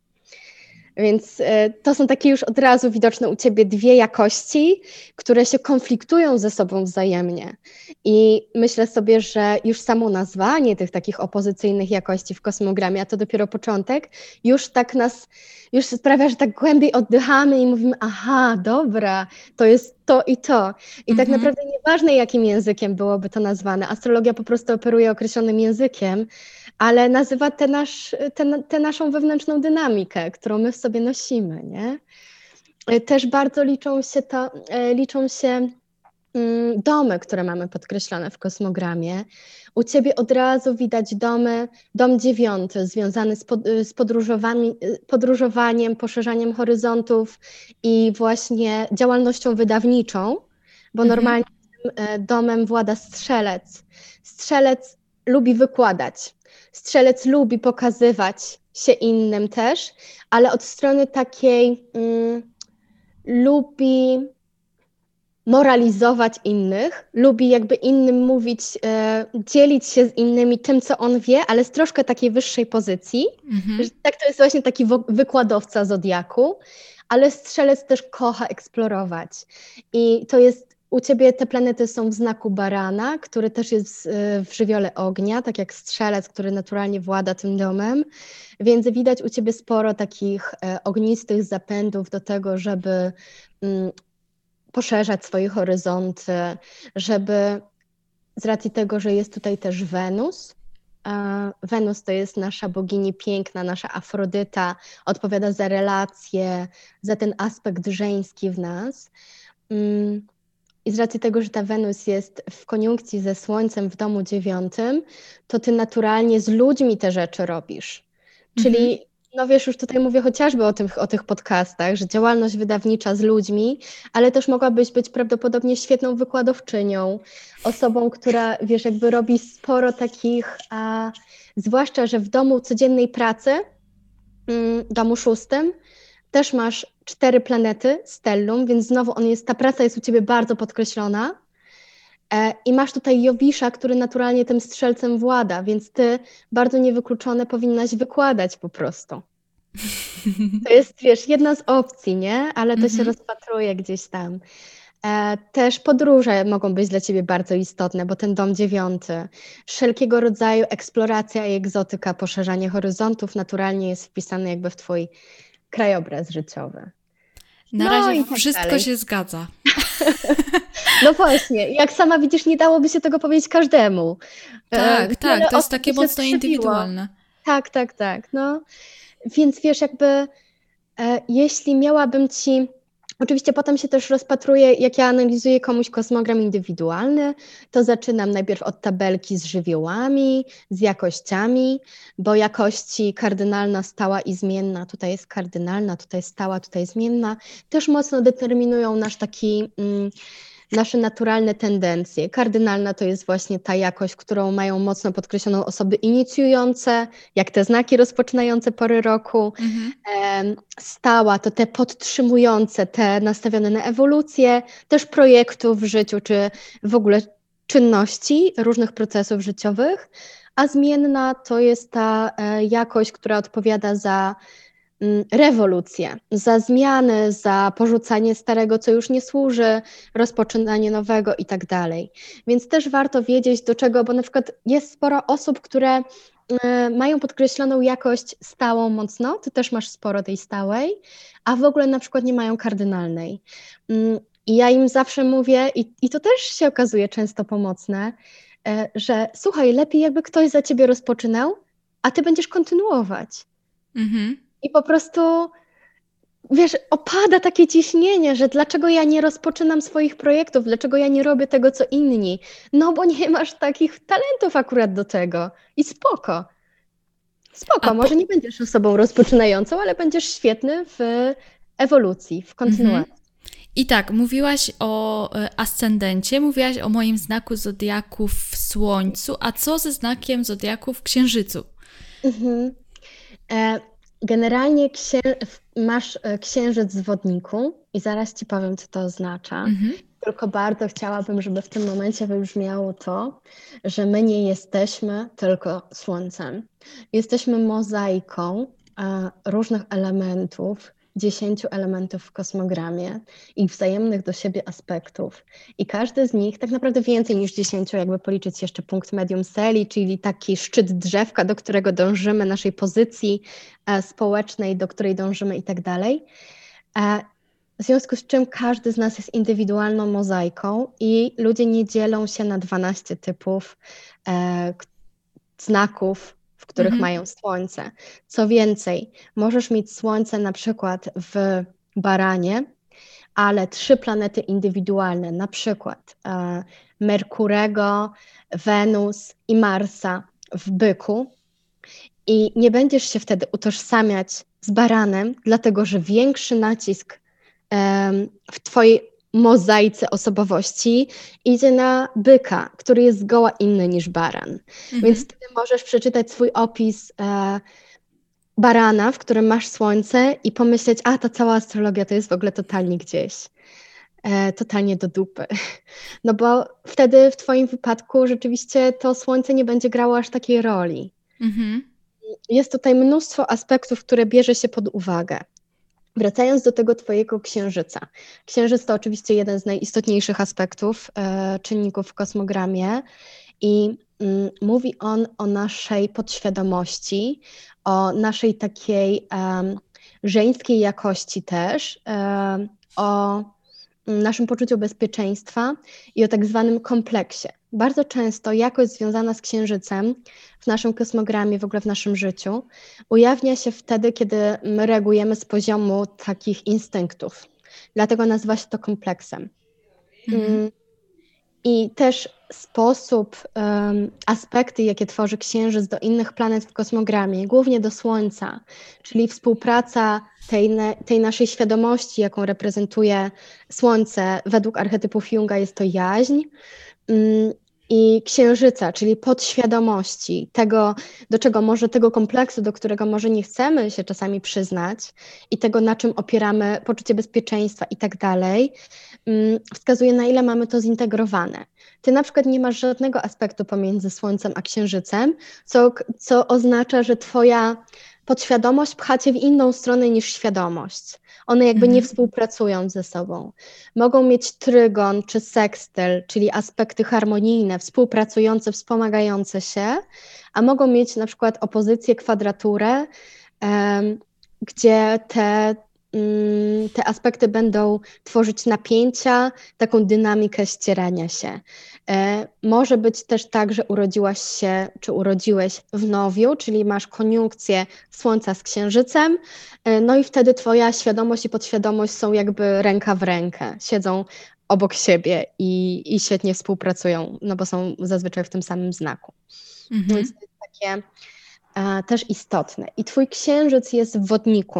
Więc e, to są takie już od razu widoczne u ciebie dwie jakości, które się konfliktują ze sobą wzajemnie. I myślę sobie, że już samo nazwanie tych takich opozycyjnych jakości w kosmogramie, a to dopiero początek, już tak nas, już sprawia, że tak głębiej oddychamy i mówimy, aha, dobra, to jest to i to. I tak mhm. naprawdę nieważne, jakim językiem byłoby to nazwane. Astrologia po prostu operuje określonym językiem, ale nazywa tę nasz, te, te naszą wewnętrzną dynamikę, którą my w sobie nosimy, nie? E, też bardzo liczą się, to, e, liczą się mm, domy, które mamy podkreślone w kosmogramie. U ciebie od razu widać domy, dom dziewiąty, związany z, pod, z podróżowaniem, poszerzaniem horyzontów i właśnie działalnością wydawniczą, bo mhm. normalnie e, domem włada strzelec. Strzelec lubi wykładać, strzelec lubi pokazywać się innym też, ale od strony takiej mm, lubi moralizować innych, lubi jakby innym mówić, e, dzielić się z innymi tym, co on wie, ale z troszkę takiej wyższej pozycji. Mhm. Tak, to jest właśnie taki wykładowca zodiaku, ale strzelec też kocha eksplorować. I to jest u ciebie te planety są w znaku barana, który też jest e, w żywiole ognia, tak jak strzelec, który naturalnie włada tym domem. Więc widać u ciebie sporo takich e, ognistych zapędów do tego, żeby mm, poszerzać swoje horyzonty, żeby z racji tego, że jest tutaj też Wenus, Wenus to jest nasza bogini piękna, nasza Afrodyta, odpowiada za relacje, za ten aspekt żeński w nas. I z racji tego, że ta Wenus jest w koniunkcji ze Słońcem w domu dziewiątym, to ty naturalnie z ludźmi te rzeczy robisz. Czyli mhm. No wiesz, już tutaj mówię chociażby o tych, o tych podcastach, że działalność wydawnicza z ludźmi, ale też mogłabyś być prawdopodobnie świetną wykładowczynią, osobą, która wiesz, jakby robi sporo takich, a zwłaszcza, że w domu codziennej pracy, mm, domu szóstym, też masz cztery planety, stellum, więc znowu on jest, ta praca jest u ciebie bardzo podkreślona. E, I masz tutaj Jowisza, który naturalnie tym strzelcem włada, więc ty bardzo niewykluczone powinnaś wykładać po prostu. To jest, wiesz, jedna z opcji, nie? Ale to się mhm. rozpatruje gdzieś tam. E, też podróże mogą być dla ciebie bardzo istotne, bo ten dom dziewiąty, wszelkiego rodzaju eksploracja i egzotyka, poszerzanie horyzontów naturalnie jest wpisane jakby w twój krajobraz życiowy. Na no razie tak wszystko dalej. się zgadza. No właśnie, jak sama widzisz, nie dałoby się tego powiedzieć każdemu. Tak, e, tak, to jest takie mocno indywidualne. Tak, tak, tak. No. Więc wiesz, jakby e, jeśli miałabym ci Oczywiście potem się też rozpatruje, jak ja analizuję komuś kosmogram indywidualny, to zaczynam najpierw od tabelki z żywiołami, z jakościami, bo jakości kardynalna, stała i zmienna, tutaj jest kardynalna, tutaj stała, tutaj zmienna, też mocno determinują nasz taki. Mm, nasze naturalne tendencje. Kardynalna to jest właśnie ta jakość, którą mają mocno podkreśloną osoby inicjujące, jak te znaki rozpoczynające pory roku. Mhm. Stała to te podtrzymujące, te nastawione na ewolucję, też projektów w życiu, czy w ogóle czynności, różnych procesów życiowych. A zmienna to jest ta e, jakość, która odpowiada za rewolucję, za zmiany, za porzucanie starego, co już nie służy, rozpoczynanie nowego i tak dalej. Więc też warto wiedzieć do czego, bo na przykład jest sporo osób, które y, mają podkreśloną jakość stałą mocno, ty też masz sporo tej stałej, a w ogóle na przykład nie mają kardynalnej. Mm, I ja im zawsze mówię, i, i to też się okazuje często pomocne, y, że słuchaj, lepiej jakby ktoś za ciebie rozpoczynał, a ty będziesz kontynuować. Mhm. I po prostu, wiesz, opada takie ciśnienie, że dlaczego ja nie rozpoczynam swoich projektów, dlaczego ja nie robię tego, co inni. No bo nie masz takich talentów akurat do tego. I spoko. Spoko, A może po... nie będziesz osobą rozpoczynającą, ale będziesz świetny w ewolucji, w kontynuacji. Mhm. I tak, mówiłaś o e, ascendencie, mówiłaś o moim znaku zodiaku w Słońcu, a co ze znakiem zodiaku w Księżycu? Mhm. E, Generalnie księ masz e, księżyc w wodniku i zaraz ci powiem, co to oznacza. Mhm. Tylko bardzo chciałabym, żeby w tym momencie wybrzmiało to, że my nie jesteśmy tylko Słońcem. Jesteśmy mozaiką e, różnych elementów, dziesięciu elementów w kosmogramie i wzajemnych do siebie aspektów. I każdy z nich, tak naprawdę więcej niż dziesięciu, jakby policzyć jeszcze punkt medium celi, czyli taki szczyt drzewka, do którego dążymy, naszej pozycji e, społecznej, do której dążymy i tak dalej. E, w związku z czym każdy z nas jest indywidualną mozaiką i ludzie nie dzielą się na 12 typów e, znaków, w których mhm. mają słońce. Co więcej, możesz mieć słońce na przykład w baranie, ale trzy planety indywidualne, na przykład e, Merkurego, Wenus i Marsa w byku, i nie będziesz się wtedy utożsamiać z baranem, dlatego że większy nacisk w Twojej mozaice osobowości idzie na byka, który jest zgoła inny niż baran. Mhm. Więc ty możesz przeczytać swój opis e, barana, w którym masz słońce i pomyśleć, a ta cała astrologia to jest w ogóle totalnie gdzieś. e, totalnie do dupy. No bo wtedy w Twoim wypadku rzeczywiście to słońce nie będzie grało aż takiej roli. Mhm. Jest tutaj mnóstwo aspektów, które bierze się pod uwagę. Wracając do tego Twojego księżyca. Księżyc to oczywiście jeden z najistotniejszych aspektów, e, czynników w kosmogramie i mm, mówi on o naszej podświadomości, o naszej takiej um, żeńskiej jakości też, um, o naszym poczuciu bezpieczeństwa i o tak zwanym kompleksie. Bardzo często jakość związana z księżycem w naszym kosmogramie, w ogóle w naszym życiu, ujawnia się wtedy, kiedy my reagujemy z poziomu takich instynktów. Dlatego nazywa się to kompleksem. Mhm. Mm, I też sposób, um, aspekty, jakie tworzy Księżyc do innych planet w kosmogramie, głównie do Słońca, czyli współpraca tej, tej naszej świadomości, jaką reprezentuje Słońce, według archetypów Junga jest to jaźń. Um, i księżyca, czyli podświadomości, tego, do czego może tego kompleksu, do którego może nie chcemy się czasami przyznać i tego, na czym opieramy poczucie bezpieczeństwa i tak dalej, mm, wskazuje, na ile mamy to zintegrowane. Ty na przykład nie masz żadnego aspektu pomiędzy Słońcem a Księżycem, co, co oznacza, że Twoja podświadomość pcha cię w inną stronę niż świadomość. One jakby nie mhm. współpracują ze sobą. Mogą mieć trygon czy sekstyl, czyli aspekty harmonijne, współpracujące, wspomagające się, a mogą mieć na przykład opozycję, kwadraturę, um, gdzie te te aspekty będą tworzyć napięcia, taką dynamikę ścierania się. E, może być też tak, że urodziłaś się, czy urodziłeś w nowiu, czyli masz koniunkcję Słońca z Księżycem, e, no i wtedy Twoja świadomość i podświadomość są jakby ręka w rękę, siedzą obok siebie i, i świetnie współpracują, no bo są zazwyczaj w tym samym znaku. Mhm. Więc to jest takie a, też istotne. I Twój Księżyc jest w wodniku,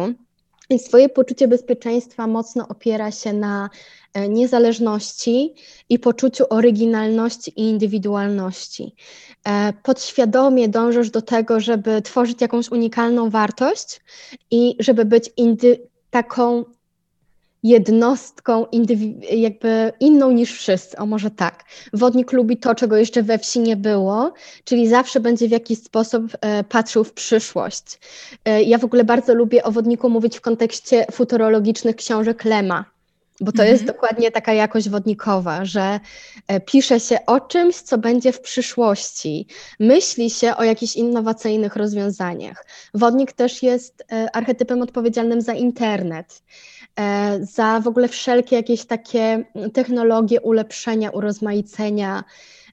więc Twoje poczucie bezpieczeństwa mocno opiera się na e, niezależności i poczuciu oryginalności i indywidualności. E, podświadomie dążysz do tego, żeby tworzyć jakąś unikalną wartość i żeby być indy- taką jednostką jakby inną niż wszyscy, o może tak. Wodnik lubi to, czego jeszcze we wsi nie było, czyli zawsze będzie w jakiś sposób e, patrzył w przyszłość. E, ja w ogóle bardzo lubię o wodniku mówić w kontekście futurologicznych książek Lema, bo to mhm. jest dokładnie taka jakość wodnikowa, że e, pisze się o czymś, co będzie w przyszłości, myśli się o jakichś innowacyjnych rozwiązaniach. Wodnik też jest archetypem odpowiedzialnym za internet. E, za w ogóle wszelkie jakieś takie technologie ulepszenia, urozmaicenia.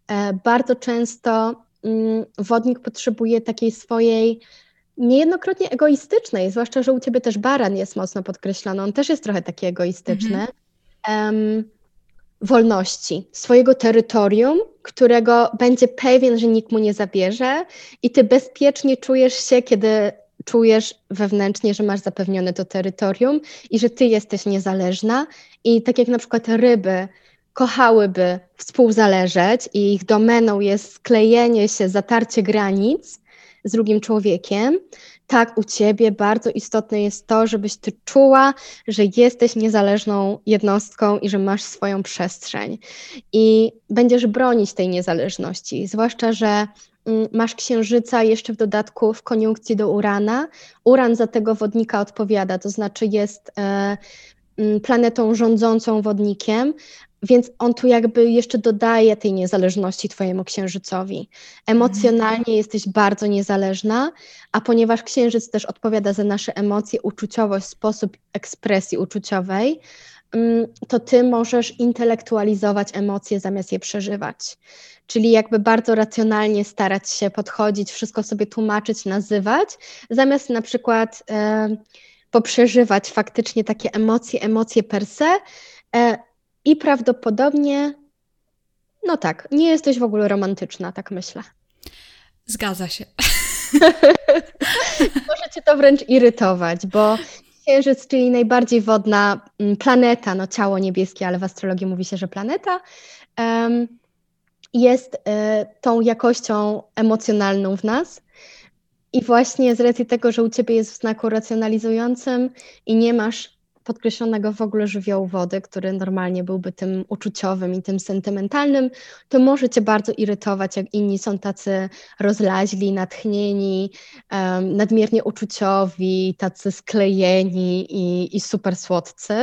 E, bardzo często mm, wodnik potrzebuje takiej swojej niejednokrotnie egoistycznej, zwłaszcza, że u ciebie też baran jest mocno podkreślony, on też jest trochę taki egoistyczny, um, wolności, swojego terytorium, którego będzie pewien, że nikt mu nie zabierze i ty bezpiecznie czujesz się, kiedy czujesz wewnętrznie, że masz zapewnione to terytorium i że ty jesteś niezależna. I tak jak na przykład ryby kochałyby współzależeć i ich domeną jest sklejenie się, zatarcie granic z drugim człowiekiem, tak u ciebie bardzo istotne jest to, żebyś ty czuła, że jesteś niezależną jednostką i że masz swoją przestrzeń. I będziesz bronić tej niezależności, zwłaszcza, że masz księżyca jeszcze w dodatku w koniunkcji do Urana. Uran za tego wodnika odpowiada, to znaczy jest e, mm, planetą rządzącą wodnikiem, więc on tu jakby jeszcze dodaje tej niezależności Twojemu księżycowi. Emocjonalnie jesteś bardzo niezależna, a ponieważ księżyc też odpowiada za nasze emocje, uczuciowość, sposób ekspresji uczuciowej, mm, to Ty możesz intelektualizować emocje zamiast je przeżywać czyli jakby bardzo racjonalnie starać się podchodzić, wszystko sobie tłumaczyć, nazywać, zamiast na przykład e, poprzeżywać faktycznie takie emocje, emocje per se e, i prawdopodobnie, no tak, nie jesteś w ogóle romantyczna, tak myślę. Zgadza się. Może cię to wręcz irytować, bo Księżyc, czyli najbardziej wodna planeta, no ciało niebieskie, ale w astrologii mówi się, że planeta, um, jest e, tą jakością emocjonalną w nas. I właśnie z racji tego, że u ciebie jest w znaku racjonalizującym i nie masz podkreślonego w ogóle żywiołu wody, który normalnie byłby tym uczuciowym i tym sentymentalnym, to może cię bardzo irytować, jak inni są tacy rozlaźli, natchnieni, um, nadmiernie uczuciowi, tacy sklejeni i, i super słodcy,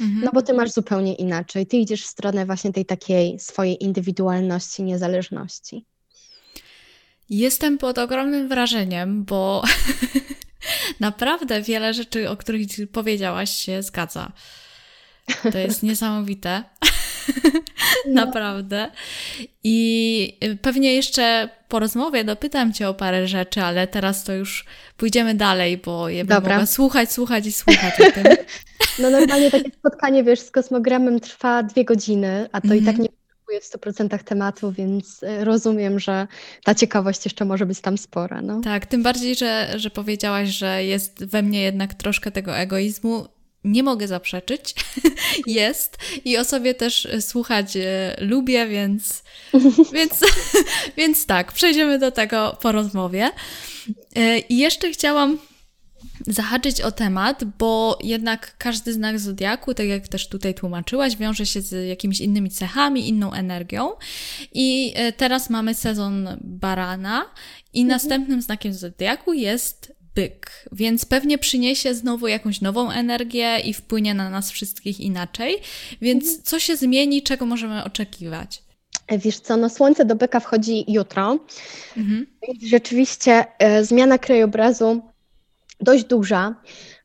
mhm. no bo ty masz zupełnie inaczej. Ty idziesz w stronę właśnie tej takiej swojej indywidualności, niezależności. Jestem pod ogromnym wrażeniem, bo naprawdę wiele rzeczy, o których powiedziałaś, się zgadza. To jest niesamowite. No. Naprawdę. I pewnie jeszcze po rozmowie dopytam Cię o parę rzeczy, ale teraz to już pójdziemy dalej, bo bym mogła słuchać, słuchać i słuchać o tym. No normalnie takie spotkanie, wiesz, z kosmogramem trwa dwie godziny, a to mm -hmm. i tak mhm. W 100% tematu, więc e, rozumiem, że ta ciekawość jeszcze może być tam spora. No. Tak, tym bardziej, że, że powiedziałaś, że jest we mnie jednak troszkę tego egoizmu. Nie mogę zaprzeczyć, jest i o sobie też słuchać e, lubię, więc, więc, więc tak, przejdziemy do tego po rozmowie. E, I jeszcze chciałam zahaczyć o temat, bo jednak każdy znak zodiaku, tak jak też tutaj tłumaczyłaś, wiąże się z jakimiś innymi cechami, inną energią. I e, teraz mamy sezon barana i mhm. następnym znakiem zodiaku jest byk, więc pewnie przyniesie znowu jakąś nową energię i wpłynie na nas wszystkich inaczej. Więc mhm. co się zmieni, czego możemy oczekiwać? E, wiesz co, no słońce do byka wchodzi jutro. Mhm. Rzeczywiście e, zmiana krajobrazu dość duża,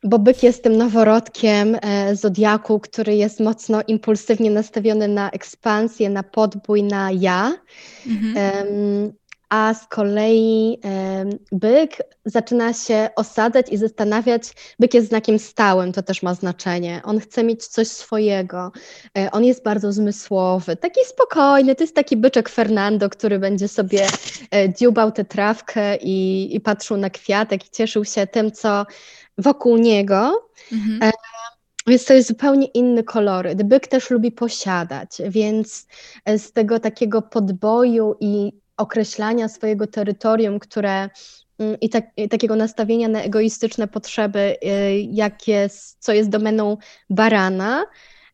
bo byk jest tym noworodkiem e, zodiaku, który jest mocno impulsywnie nastawiony na ekspansję, na podbój, na ja. Mhm. A z kolei byk zaczyna się osadzać i zastanawiać. Byk jest znakiem stałym, to też ma znaczenie. On chce mieć coś swojego. E, on jest bardzo zmysłowy, taki spokojny. To jest taki byczek Fernando, który będzie sobie e, dziubał tę trawkę i, i patrzył na kwiatek i cieszył się tym, co wokół niego. Mhm. E, więc to jest zupełnie inny koloryt. Byk też lubi posiadać, więc z tego takiego podboju i określania swojego terytorium, które mm, i, tak, i, takiego nastawienia na egoistyczne potrzeby, y, jak jest, co jest domeną barana,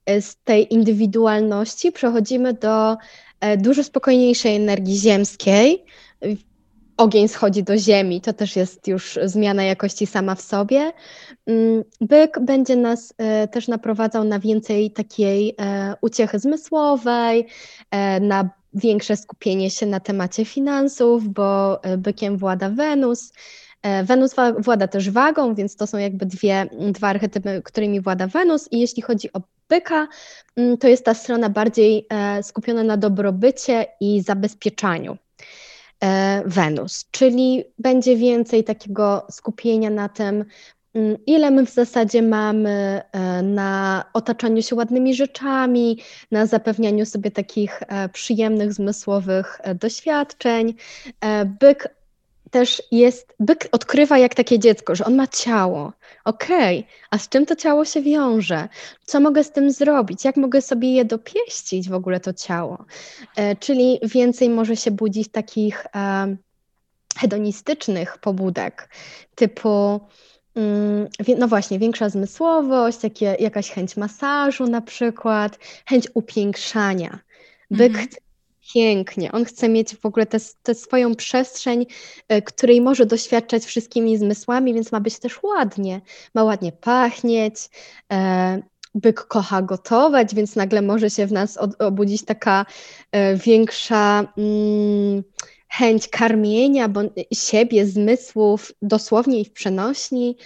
y, z tej indywidualności przechodzimy do e, dużo spokojniejszej energii ziemskiej. Ogień schodzi do ziemi, to też jest już zmiana jakości sama w sobie. Mm, byk będzie nas e, też naprowadzał na więcej takiej e, uciechy zmysłowej, na większe skupienie się na temacie finansów, bo e, bykiem włada Wenus. E, Wenus włada też wagą, więc to są jakby dwie, dwa archetypy, którymi włada Wenus. I jeśli chodzi o byka, to jest ta strona bardziej e, skupiona na dobrobycie i zabezpieczaniu. Wenus, czyli będzie więcej takiego skupienia na tym, ile my w zasadzie mamy e, na otaczaniu się ładnymi rzeczami, na zapewnianiu sobie takich e, przyjemnych, zmysłowych e, doświadczeń. Byk też jest, byk odkrywa jak takie dziecko, że on ma ciało. Okej, okay, a z czym to ciało się wiąże? Co mogę z tym zrobić? Jak mogę sobie je dopieścić w ogóle to ciało? Czyli więcej może się budzić takich hedonistycznych pobudek, typu Mm, no właśnie, większa zmysłowość, jakie, jakaś chęć masażu na przykład, chęć upiększania. Byk mhm. chce pięknie, on chce mieć w ogóle tę swoją przestrzeń, e, której może doświadczać wszystkimi zmysłami, więc ma być też ładnie, ma ładnie pachnieć. E, byk kocha gotować, więc nagle może się w nas obudzić taka e, większa. Mm, chęć karmienia bo, siebie, zmysłów, dosłownie i w przenośni.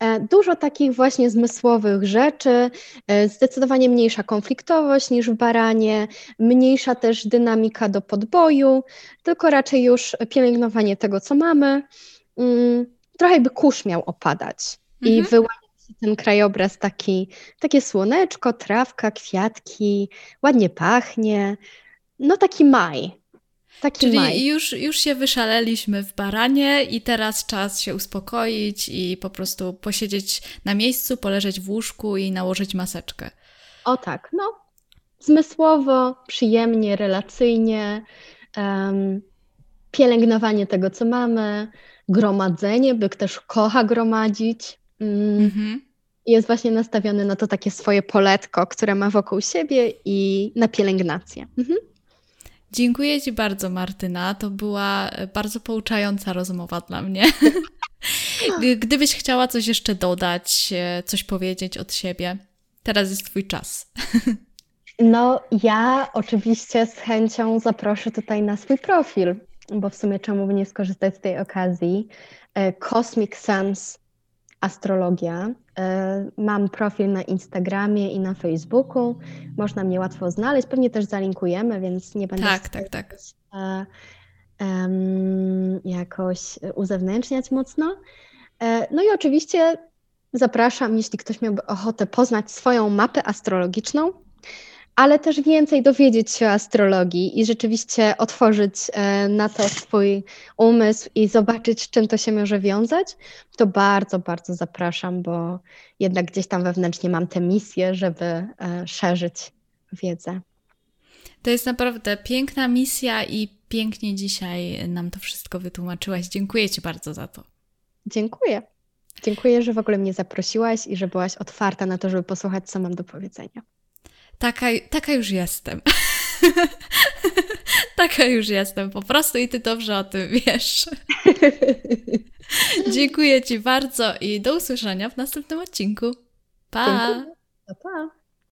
E, dużo takich właśnie zmysłowych rzeczy, e, zdecydowanie mniejsza konfliktowość niż w baranie, mniejsza też dynamika do podboju, tylko raczej już pielęgnowanie tego, co mamy. Mm, trochę jakby kurz miał opadać mhm. i wyłaniać ten krajobraz taki, takie słoneczko, trawka, kwiatki, ładnie pachnie. No taki maj, Taki Czyli maj. Już, już się wyszaleliśmy w baranie i teraz czas się uspokoić i po prostu posiedzieć na miejscu, poleżeć w łóżku i nałożyć maseczkę. O tak, no. Zmysłowo, przyjemnie, relacyjnie, um, pielęgnowanie tego, co mamy, gromadzenie, byk też kocha gromadzić. Mm. Mhm. jest właśnie nastawiony na to takie swoje poletko, które ma wokół siebie i na pielęgnację. Mhm. Dziękuję Ci bardzo, Martyna. To była bardzo pouczająca rozmowa dla mnie. Gdybyś chciała coś jeszcze dodać, e, coś powiedzieć od siebie, teraz jest Twój czas. No, ja oczywiście z chęcią zaproszę tutaj na swój profil, bo w sumie czemu by nie skorzystać z tej okazji. E, Cosmic Sense Astrologia. E, mam profil na Instagramie i na Facebooku. Można mnie łatwo znaleźć. Pewnie też zalinkujemy, więc nie będę. Tak, tak, tak. Um, jakoś uzewnętrzniać mocno. E, no i oczywiście zapraszam, jeśli ktoś miałby ochotę poznać swoją mapę astrologiczną, ale też więcej dowiedzieć się o astrologii i rzeczywiście otworzyć e, na to swój umysł i zobaczyć, z czym to się może wiązać, to bardzo, bardzo zapraszam, bo jednak gdzieś tam wewnętrznie mam tę misję, żeby e, szerzyć wiedzę. To jest naprawdę piękna misja i pięknie dzisiaj nam to wszystko wytłumaczyłaś. Dziękuję Ci bardzo za to. Dziękuję. Dziękuję, że w ogóle mnie zaprosiłaś i że byłaś otwarta na to, żeby posłuchać, co mam do powiedzenia. Taka, taka już jestem. taka już jestem po prostu i ty dobrze o tym wiesz. Dziękuję Ci bardzo i do usłyszenia w następnym odcinku. Pa! Pa, pa.